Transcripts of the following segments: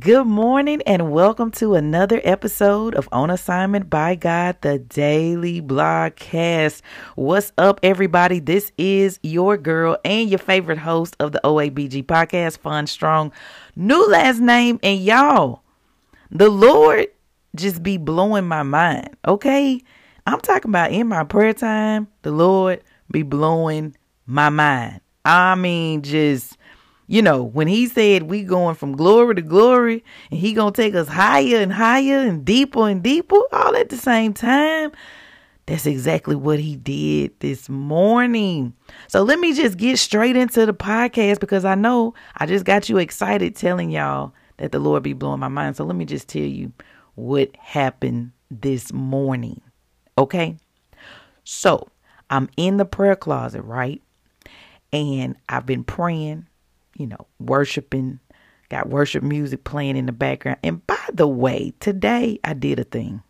Good morning and welcome to another episode of On Assignment by God, the daily blogcast. What's up, everybody? This is your girl and your favorite host of the OABG podcast, Fun Strong. New last name, and y'all, the Lord just be blowing my mind, okay? I'm talking about in my prayer time, the Lord be blowing my mind. I mean, just you know, when he said we going from glory to glory and he going to take us higher and higher and deeper and deeper all at the same time, that's exactly what he did this morning. So let me just get straight into the podcast because I know I just got you excited telling y'all that the Lord be blowing my mind. So let me just tell you what happened this morning. Okay? So, I'm in the prayer closet, right? And I've been praying you know, worshiping, got worship music playing in the background. And by the way, today I did a thing.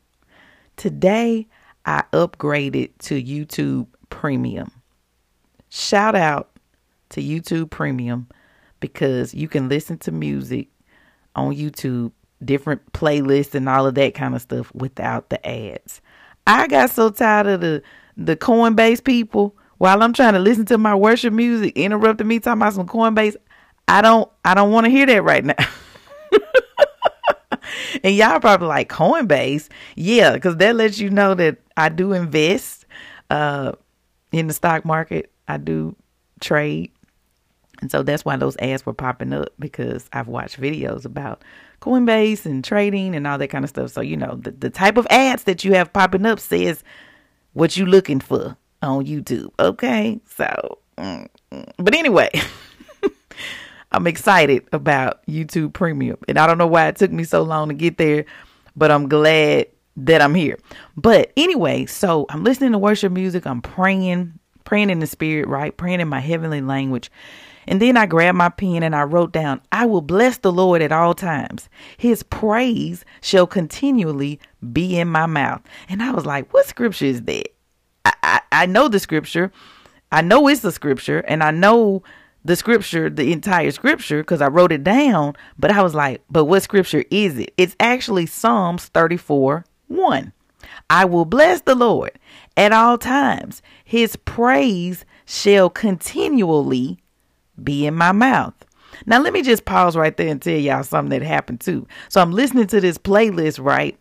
Today I upgraded to YouTube Premium. Shout out to YouTube Premium because you can listen to music on YouTube, different playlists and all of that kind of stuff without the ads. I got so tired of the the Coinbase people while I'm trying to listen to my worship music interrupting me talking about some Coinbase. I don't I don't want to hear that right now. and y'all probably like Coinbase. Yeah, because that lets you know that I do invest uh in the stock market. I do trade. And so that's why those ads were popping up because I've watched videos about Coinbase and trading and all that kind of stuff. So, you know, the, the type of ads that you have popping up says what you looking for on YouTube. Okay. So, mm, mm. but anyway. I'm excited about YouTube Premium. And I don't know why it took me so long to get there, but I'm glad that I'm here. But anyway, so I'm listening to worship music, I'm praying, praying in the spirit, right? Praying in my heavenly language. And then I grabbed my pen and I wrote down, I will bless the Lord at all times. His praise shall continually be in my mouth. And I was like, what scripture is that? I, I, I know the scripture. I know it's the scripture. And I know the scripture, the entire scripture, because I wrote it down, but I was like, but what scripture is it? It's actually Psalms 34 1. I will bless the Lord at all times. His praise shall continually be in my mouth. Now, let me just pause right there and tell y'all something that happened too. So, I'm listening to this playlist, right?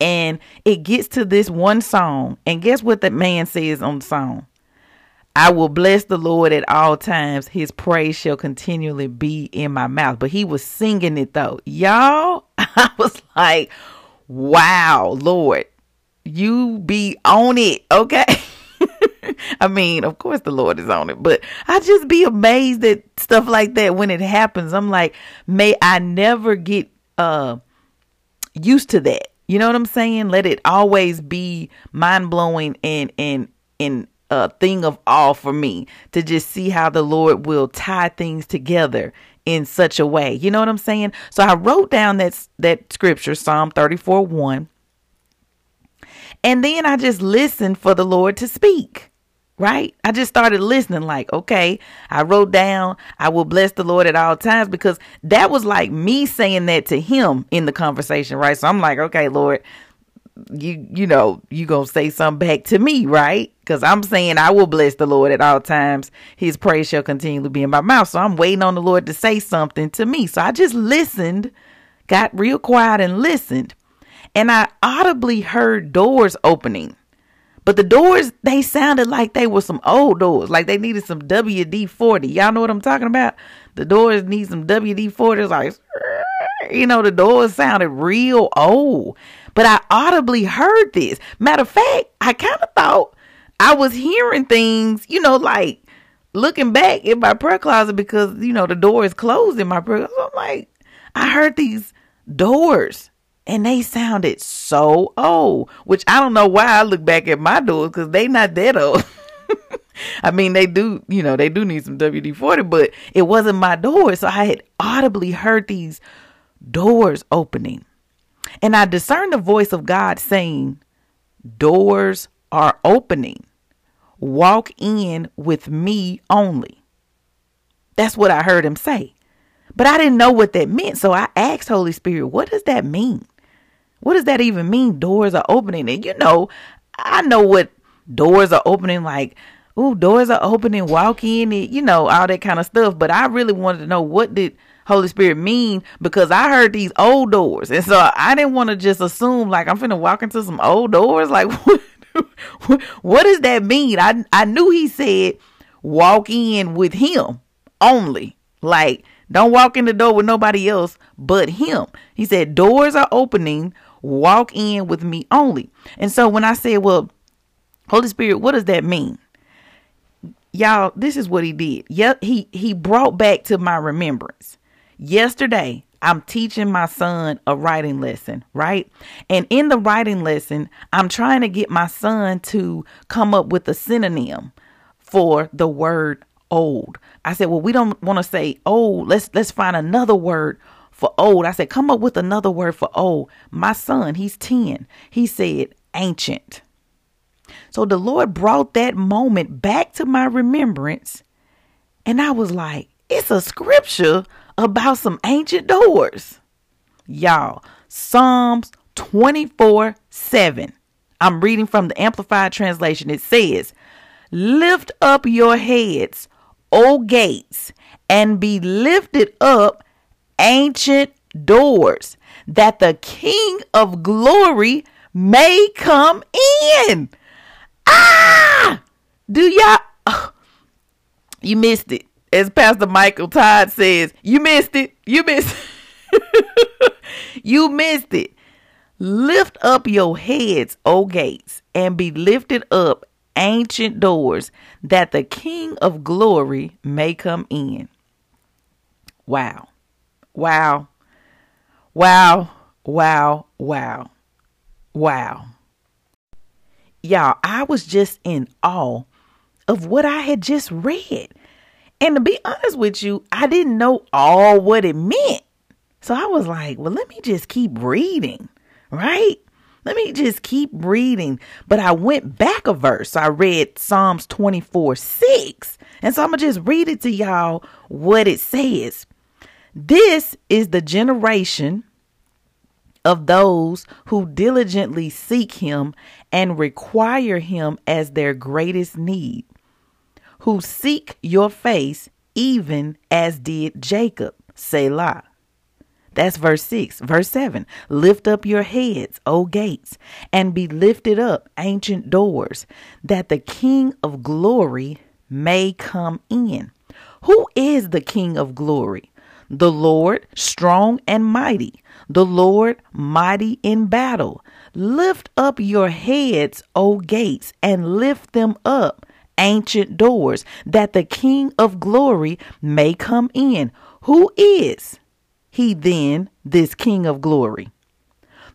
And it gets to this one song. And guess what that man says on the song? I will bless the Lord at all times. His praise shall continually be in my mouth. But he was singing it though. Y'all, I was like, wow, Lord, you be on it. Okay. I mean, of course the Lord is on it, but I just be amazed at stuff like that when it happens. I'm like, may I never get uh used to that. You know what I'm saying? Let it always be mind blowing and and and a thing of awe for me to just see how the Lord will tie things together in such a way. You know what I'm saying? So I wrote down that that scripture, Psalm 34 1. And then I just listened for the Lord to speak. Right? I just started listening, like, okay, I wrote down, I will bless the Lord at all times because that was like me saying that to him in the conversation, right? So I'm like, okay, Lord, you you know you gonna say something back to me right? Because i'm saying i will bless the lord at all times. His praise shall continually be in my mouth. So i'm waiting on the lord to say something to me. So i just listened got real quiet and listened. And i audibly heard doors opening. But the doors they sounded like they were some old doors like they needed some wd-40 y'all know what i'm talking about? The doors need some wd-40 like you know the doors sounded real old but I audibly heard this. Matter of fact, I kind of thought I was hearing things, you know, like looking back in my prayer closet because, you know, the door is closed in my prayer. So I'm like, I heard these doors and they sounded so old, which I don't know why I look back at my doors because they not that old. I mean, they do, you know, they do need some WD 40, but it wasn't my door. So I had audibly heard these doors opening. And I discerned the voice of God saying, Doors are opening. Walk in with me only. That's what I heard him say. But I didn't know what that meant. So I asked Holy Spirit, What does that mean? What does that even mean? Doors are opening. And you know, I know what doors are opening like ooh, doors are opening, walk in, you know, all that kind of stuff. But I really wanted to know what did Holy Spirit mean because I heard these old doors. And so I didn't want to just assume like I'm finna walk into some old doors. Like what, what does that mean? I I knew he said walk in with him only. Like don't walk in the door with nobody else but him. He said doors are opening, walk in with me only. And so when I said, well, Holy Spirit, what does that mean? y'all, this is what he did. Yeah, he he brought back to my remembrance. Yesterday, I'm teaching my son a writing lesson, right? And in the writing lesson, I'm trying to get my son to come up with a synonym for the word old. I said, "Well, we don't want to say old. Let's let's find another word for old." I said, "Come up with another word for old." My son, he's 10. He said ancient. So the Lord brought that moment back to my remembrance. And I was like, it's a scripture about some ancient doors. Y'all, Psalms 24 7. I'm reading from the Amplified Translation. It says, Lift up your heads, O gates, and be lifted up, ancient doors, that the King of glory may come in. Ah! Do y'all? Oh, you missed it. As Pastor Michael Todd says, you missed it. You missed You missed it. Lift up your heads, O gates, and be lifted up, ancient doors, that the King of glory may come in. Wow. Wow. Wow. Wow. Wow. Wow y'all, I was just in awe of what I had just read. And to be honest with you, I didn't know all what it meant. So I was like, well, let me just keep reading, right? Let me just keep reading. But I went back a verse. I read Psalms 24 6. And so I'm going to just read it to y'all what it says. This is the generation of those who diligently seek him and require him as their greatest need, who seek your face even as did Jacob, Selah. That's verse 6. Verse 7 Lift up your heads, O gates, and be lifted up, ancient doors, that the King of glory may come in. Who is the King of glory? The Lord, strong and mighty, the Lord, mighty in battle. Lift up your heads, O gates, and lift them up, ancient doors, that the King of glory may come in. Who is he then, this King of glory?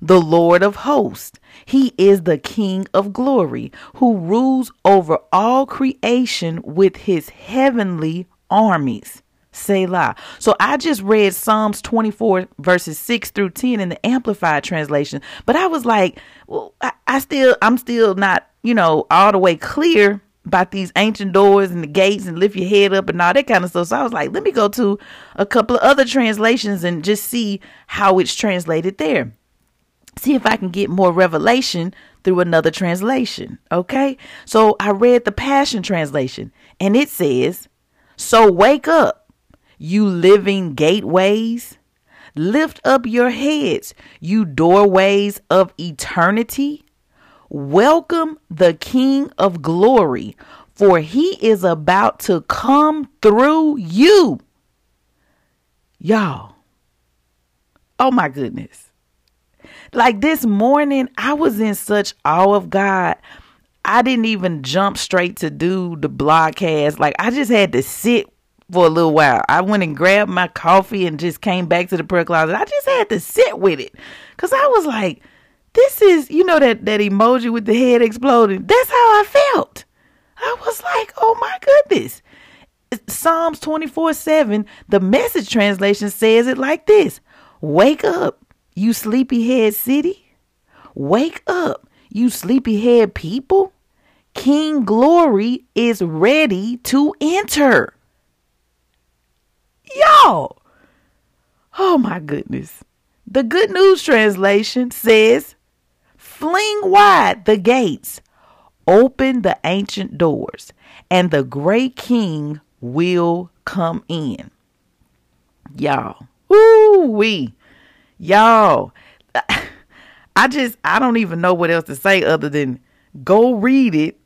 The Lord of hosts. He is the King of glory, who rules over all creation with his heavenly armies. Selah. So I just read Psalms 24 verses 6 through 10 in the Amplified translation, but I was like, well, I, I still, I'm still not, you know, all the way clear about these ancient doors and the gates and lift your head up and all that kind of stuff. So I was like, let me go to a couple of other translations and just see how it's translated there. See if I can get more revelation through another translation. Okay. So I read the Passion Translation and it says, So wake up you living gateways. Lift up your heads, you doorways of eternity. Welcome the King of glory, for he is about to come through you. Y'all, oh my goodness. Like this morning, I was in such awe of God. I didn't even jump straight to do the broadcast. Like I just had to sit for a little while. I went and grabbed my coffee and just came back to the prayer closet. I just had to sit with it because I was like, this is, you know, that, that emoji with the head exploding. That's how I felt. I was like, oh my goodness. Psalms 24 7, the message translation says it like this Wake up, you sleepyhead city. Wake up, you sleepyhead people. King Glory is ready to enter. Y'all. Oh my goodness. The Good News Translation says, Fling wide the gates, open the ancient doors, and the great king will come in. Y'all. Woo wee. Y'all. I just, I don't even know what else to say other than go read it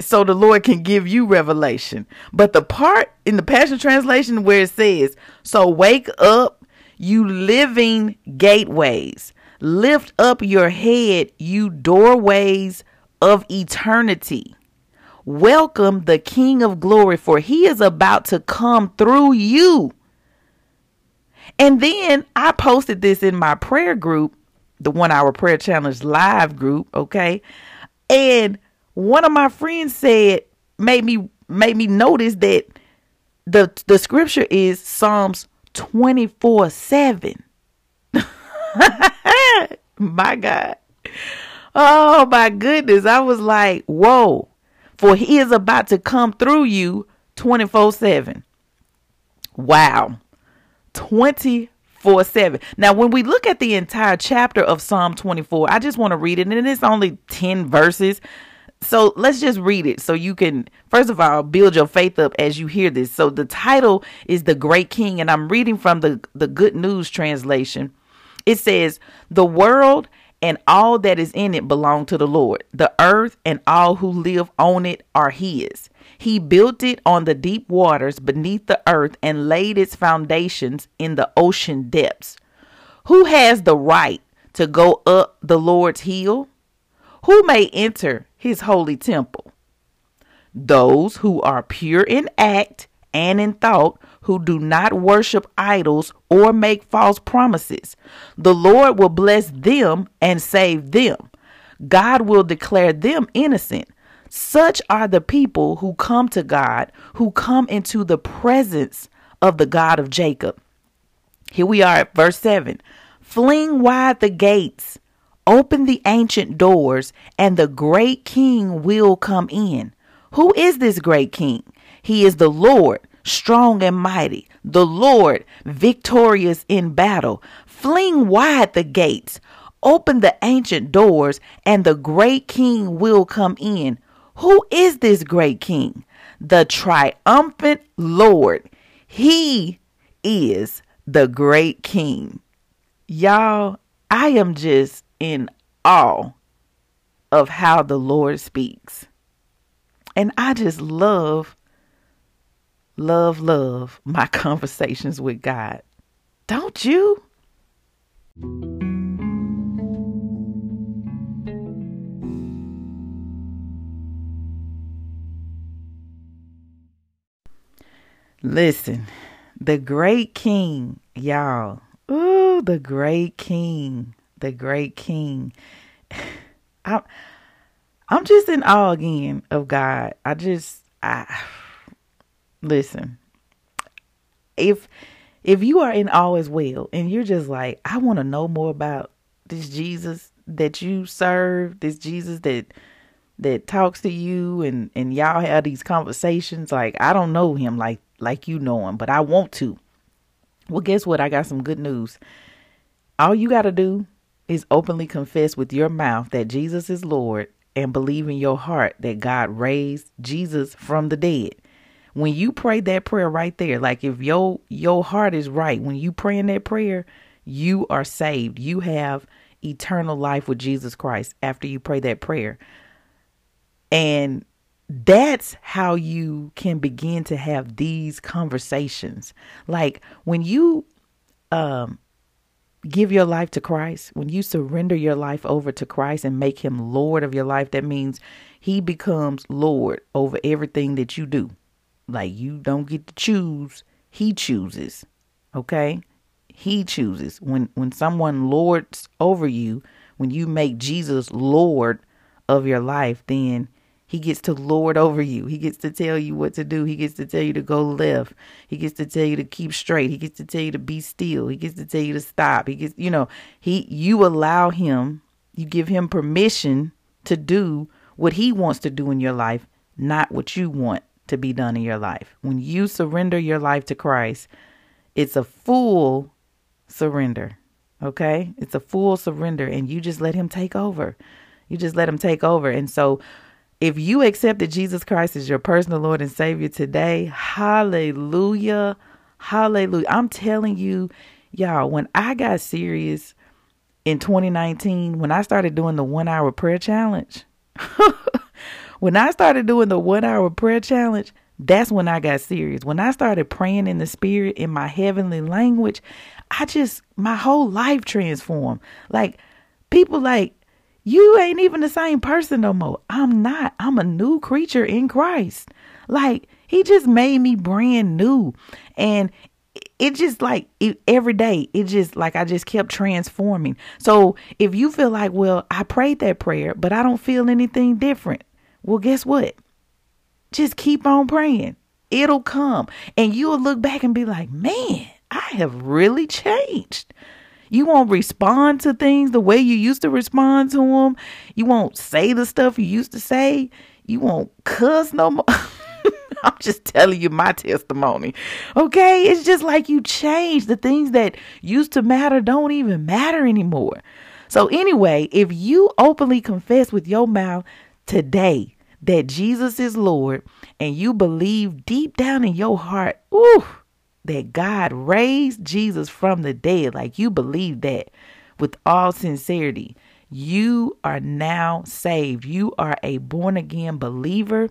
so the Lord can give you revelation. But the part in the Passion Translation where it says, So wake up, you living gateways. Lift up your head, you doorways of eternity. Welcome the King of glory, for he is about to come through you. And then I posted this in my prayer group, the one hour prayer challenge live group, okay? And one of my friends said made me made me notice that the the scripture is Psalms 24 7. my God. Oh my goodness. I was like, whoa. For he is about to come through you 24 7. Wow. 24 7. Now, when we look at the entire chapter of Psalm 24, I just want to read it, and it's only 10 verses. So let's just read it so you can, first of all, build your faith up as you hear this. So the title is The Great King, and I'm reading from the, the Good News translation. It says, The world and all that is in it belong to the Lord. The earth and all who live on it are His. He built it on the deep waters beneath the earth and laid its foundations in the ocean depths. Who has the right to go up the Lord's hill? Who may enter his holy temple? Those who are pure in act and in thought, who do not worship idols or make false promises. The Lord will bless them and save them. God will declare them innocent. Such are the people who come to God, who come into the presence of the God of Jacob. Here we are at verse 7. Fling wide the gates, open the ancient doors, and the great king will come in. Who is this great king? He is the Lord, strong and mighty, the Lord, victorious in battle. Fling wide the gates, open the ancient doors, and the great king will come in. Who is this great king? The triumphant Lord. He is the great king. Y'all, I am just in awe of how the Lord speaks. And I just love, love, love my conversations with God. Don't you? Listen, the great king, y'all. Ooh, the great king, the great king. I'm, I'm just in awe again of God. I just, I listen. If if you are in awe as well, and you're just like, I want to know more about this Jesus that you serve, this Jesus that that talks to you, and and y'all have these conversations. Like I don't know him like like you know him, but I want to. Well, guess what? I got some good news. All you got to do is openly confess with your mouth that Jesus is Lord and believe in your heart that God raised Jesus from the dead. When you pray that prayer right there, like if your your heart is right, when you pray in that prayer, you are saved. You have eternal life with Jesus Christ after you pray that prayer. And that's how you can begin to have these conversations. Like when you um give your life to Christ, when you surrender your life over to Christ and make him Lord of your life, that means he becomes Lord over everything that you do. Like you don't get to choose, he chooses. Okay? He chooses. When when someone lords over you, when you make Jesus Lord of your life, then he gets to lord over you. He gets to tell you what to do. He gets to tell you to go left. He gets to tell you to keep straight. He gets to tell you to be still. He gets to tell you to stop. He gets, you know, he you allow him, you give him permission to do what he wants to do in your life, not what you want to be done in your life. When you surrender your life to Christ, it's a full surrender. Okay? It's a full surrender and you just let him take over. You just let him take over. And so if you accepted Jesus Christ as your personal Lord and Savior today, hallelujah. Hallelujah. I'm telling you, y'all, when I got serious in 2019, when I started doing the one hour prayer challenge, when I started doing the one hour prayer challenge, that's when I got serious. When I started praying in the spirit in my heavenly language, I just, my whole life transformed. Like, people like, you ain't even the same person no more. I'm not. I'm a new creature in Christ. Like he just made me brand new. And it just like it, every day, it just like I just kept transforming. So if you feel like, well, I prayed that prayer, but I don't feel anything different. Well, guess what? Just keep on praying. It'll come. And you'll look back and be like, man, I have really changed. You won't respond to things the way you used to respond to them. You won't say the stuff you used to say. You won't cuss no more. I'm just telling you my testimony. Okay? It's just like you change. The things that used to matter don't even matter anymore. So, anyway, if you openly confess with your mouth today that Jesus is Lord and you believe deep down in your heart, ooh, that God raised Jesus from the dead, like you believe that with all sincerity, you are now saved. You are a born again believer.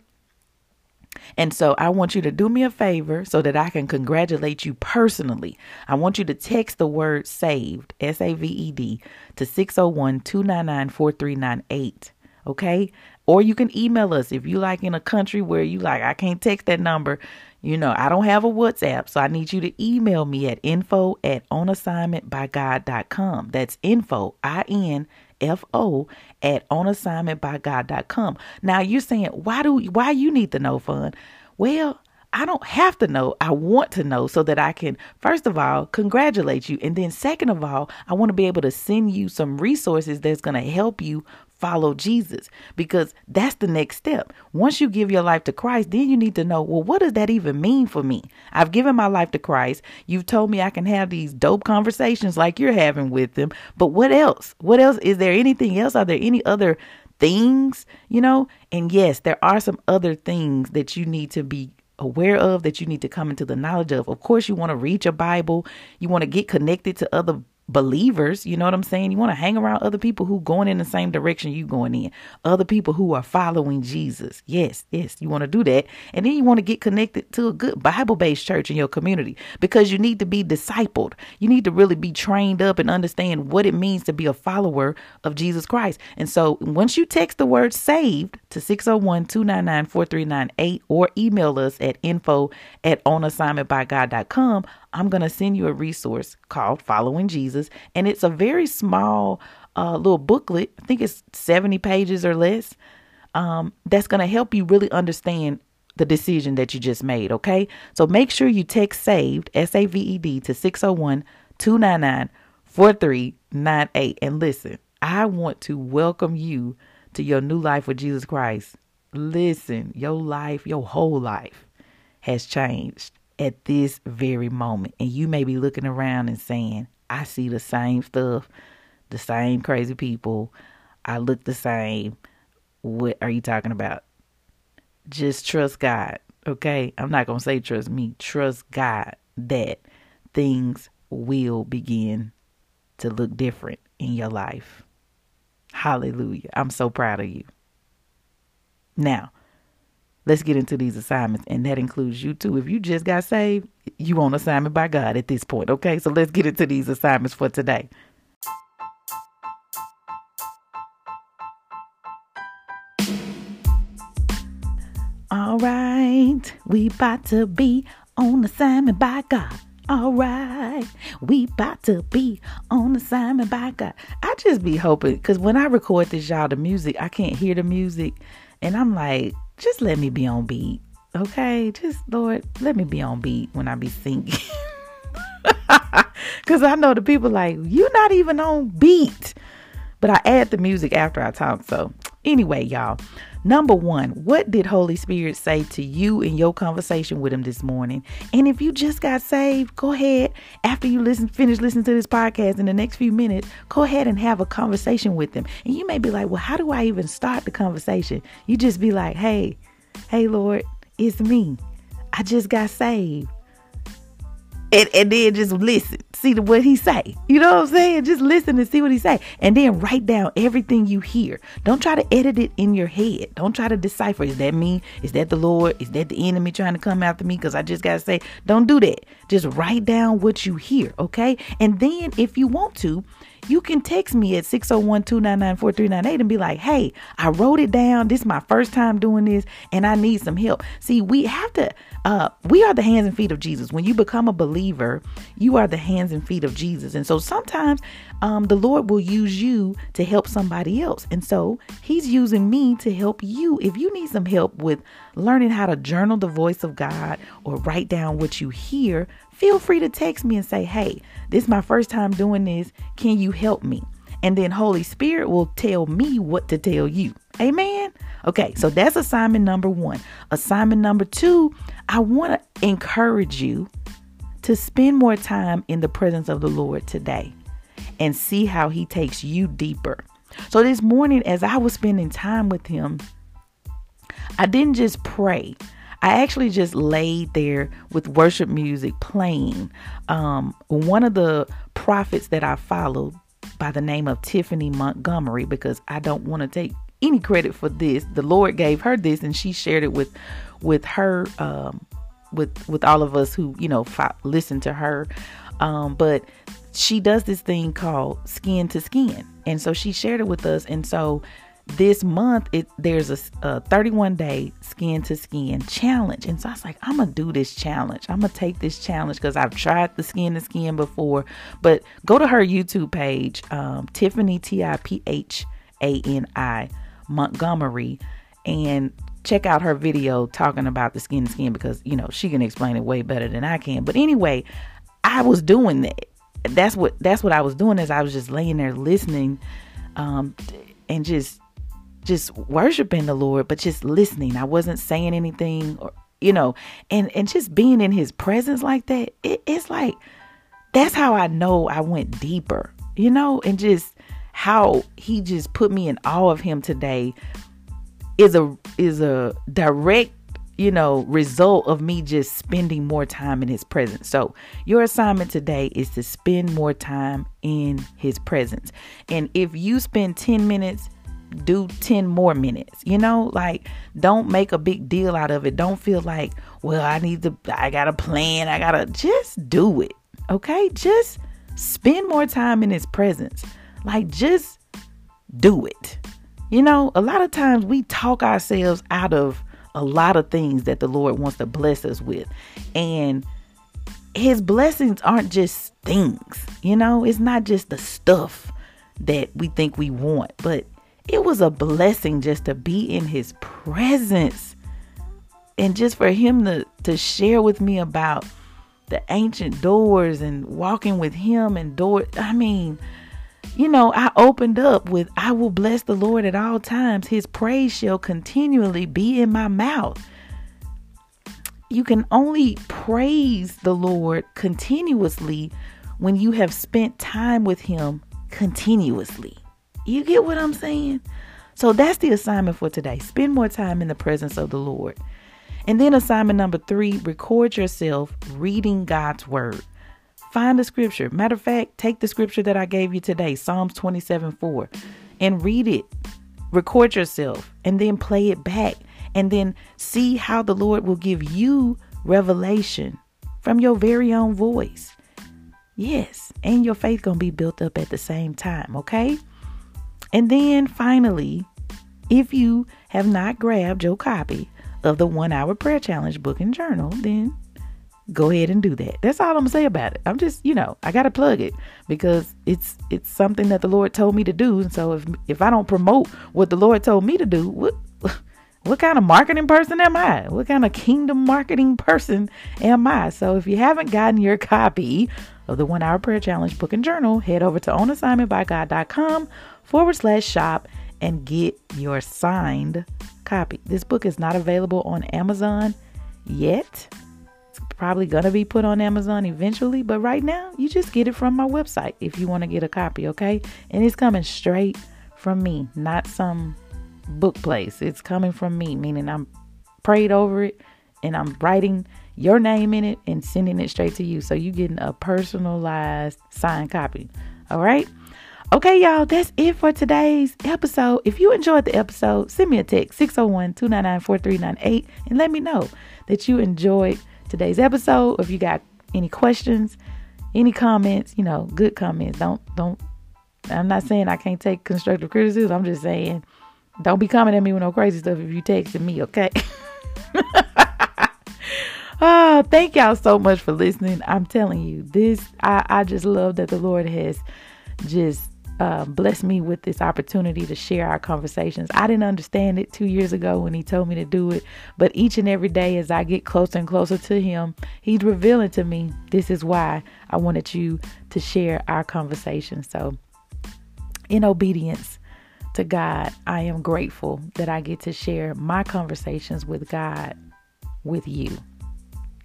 And so I want you to do me a favor so that I can congratulate you personally. I want you to text the word saved, S A V E D, to 601 299 4398. Okay? Or you can email us if you like in a country where you like, I can't text that number. You know, I don't have a WhatsApp, so I need you to email me at info at onassignmentbygod.com. That's info, I N F O, at onassignmentbygod.com. Now you're saying, why do why you need to know fun? Well, I don't have to know. I want to know so that I can, first of all, congratulate you. And then, second of all, I want to be able to send you some resources that's going to help you follow Jesus because that's the next step. Once you give your life to Christ, then you need to know, well, what does that even mean for me? I've given my life to Christ. You've told me I can have these dope conversations like you're having with them. But what else? What else? Is there anything else? Are there any other things, you know? And yes, there are some other things that you need to be aware of that you need to come into the knowledge of. Of course, you want to read your Bible, you want to get connected to other believers, you know what I'm saying? You want to hang around other people who going in the same direction you going in. Other people who are following Jesus. Yes, yes, you want to do that. And then you want to get connected to a good Bible-based church in your community because you need to be discipled. You need to really be trained up and understand what it means to be a follower of Jesus Christ. And so once you text the word saved to 601-299-4398 or email us at info at onassignmentbygod.com, I'm going to send you a resource called Following Jesus. And it's a very small uh, little booklet. I think it's 70 pages or less. Um, that's going to help you really understand the decision that you just made. Okay. So make sure you text saved, S A V E D, to 601 299 4398. And listen, I want to welcome you to your new life with Jesus Christ. Listen, your life, your whole life has changed at this very moment. And you may be looking around and saying, I see the same stuff, the same crazy people. I look the same. What are you talking about? Just trust God, okay? I'm not going to say trust me. Trust God that things will begin to look different in your life. Hallelujah. I'm so proud of you. Now, let's get into these assignments. And that includes you too. If you just got saved, you on assignment by God at this point. Okay. So let's get into these assignments for today. All right, we about to be on assignment by God. All right, we about to be on assignment by God. I just be hoping because when I record this, y'all, the music I can't hear the music, and I'm like, just let me be on beat, okay? Just Lord, let me be on beat when I be singing. Cause I know the people like you're not even on beat, but I add the music after I talk. So anyway, y'all, Number one, what did Holy Spirit say to you in your conversation with him this morning? And if you just got saved, go ahead after you listen, finish listening to this podcast in the next few minutes, go ahead and have a conversation with him. And you may be like, well, how do I even start the conversation? You just be like, hey, hey, Lord, it's me. I just got saved and, and then just listen, see what he say. You know what I'm saying? Just listen and see what he say, and then write down everything you hear. Don't try to edit it in your head. Don't try to decipher. Is that me? Is that the Lord? Is that the enemy trying to come after me? Because I just gotta say, don't do that. Just write down what you hear, okay? And then if you want to, you can text me at 601-299-4398 and be like, hey, I wrote it down. This is my first time doing this and I need some help. See, we have to uh, we are the hands and feet of Jesus. When you become a believer, you are the hands and feet of Jesus. And so sometimes um, the Lord will use you to help somebody else. And so He's using me to help you. If you need some help with learning how to journal the voice of God or write down what you hear, feel free to text me and say, hey, this is my first time doing this. Can you help me? And then Holy Spirit will tell me what to tell you. Amen. Okay, so that's assignment number one. Assignment number two, I want to encourage you to spend more time in the presence of the Lord today and see how He takes you deeper. So this morning, as I was spending time with Him, I didn't just pray. I actually just laid there with worship music playing. Um, one of the prophets that I followed by the name of Tiphani Montgomery, because I don't want to take any credit for this. The Lord gave her this, and she shared it with with her, um, with with all of us who you know listen to her. Um, but she does this thing called skin to skin, and so she shared it with us. And so this month, it there's a, a 31 day skin to skin challenge, and so I was like, I'm gonna do this challenge. I'm gonna take this challenge because I've tried the skin to skin before. But go to her YouTube page, um, Tiphani T I P H A N I Montgomery and check out her video talking about the skin to skin because you know she can explain it way better than I can. But anyway, I was doing that. That's what that's what I was doing is I was just laying there listening um and just just worshiping the Lord, but just listening. I wasn't saying anything or you know, and and just being in his presence like that, it, it's like that's how I know I went deeper, you know, and just how he just put me in awe of him today is a is a direct you know result of me just spending more time in his presence so your assignment today is to spend more time in his presence and if you spend 10 minutes do 10 more minutes you know? Like don't make a big deal out of it. Don't feel like well i need to i gotta plan. I gotta just do it okay? Just spend more time in his presence. Like, just do it. You know, a lot of times we talk ourselves out of a lot of things that the Lord wants to bless us with. And his blessings aren't just things, you know, it's not just the stuff that we think we want, but it was a blessing just to be in his presence and just for him to to share with me about the ancient doors and walking with him and door I mean you know, I opened up with, I will bless the Lord at all times. His praise shall continually be in my mouth. You can only praise the Lord continuously when you have spent time with Him continuously. You get what I'm saying? So that's the assignment for today. Spend more time in the presence of the Lord. And then assignment number three record yourself reading God's word. Find the scripture. Matter of fact, take the scripture that I gave you today, Psalms 27 4, and read it. Record yourself and then play it back. And then see how the Lord will give you revelation from your very own voice. Yes, and your faith going to be built up at the same time, okay? And then finally, if you have not grabbed your copy of the one hour prayer challenge book and journal, then go ahead and do that. That's all I'm gonna say about it. I'm just, you know, I gotta plug it because it's it's something that the Lord told me to do. And so if if I don't promote what the Lord told me to do, what what kind of marketing person am I? What kind of kingdom marketing person am I? So if you haven't gotten your copy of the one hour prayer challenge book and journal, head over to onassignmentbygod.com forward slash shop and get your signed copy. This book is not available on Amazon yet It's probably going to be put on Amazon eventually, but right now you just get it from my website if you want to get a copy, okay? And it's coming straight from me, not some book place. It's coming from me, meaning I'm prayed over it and I'm writing your name in it and sending it straight to you. So you getting a personalized signed copy. All right? Okay, y'all, that's it for today's episode. If you enjoyed the episode, send me a text 601 299 4398 and let me know that you enjoyed today's episode. If you got any questions, any comments, you know, good comments. Don't don't I'm not saying I can't take constructive criticism. I'm just saying don't be coming at me with no crazy stuff if you texting me, okay? oh, thank y'all so much for listening. I'm telling you, this I, I just love that the Lord has just uh, blessed me with this opportunity to share our conversations. I didn't understand it two years ago when he told me to do it, but each and every day as I get closer and closer to him, he's revealing to me this is why I wanted you to share our conversation. So, in obedience to God, I am grateful that I get to share my conversations with God with you.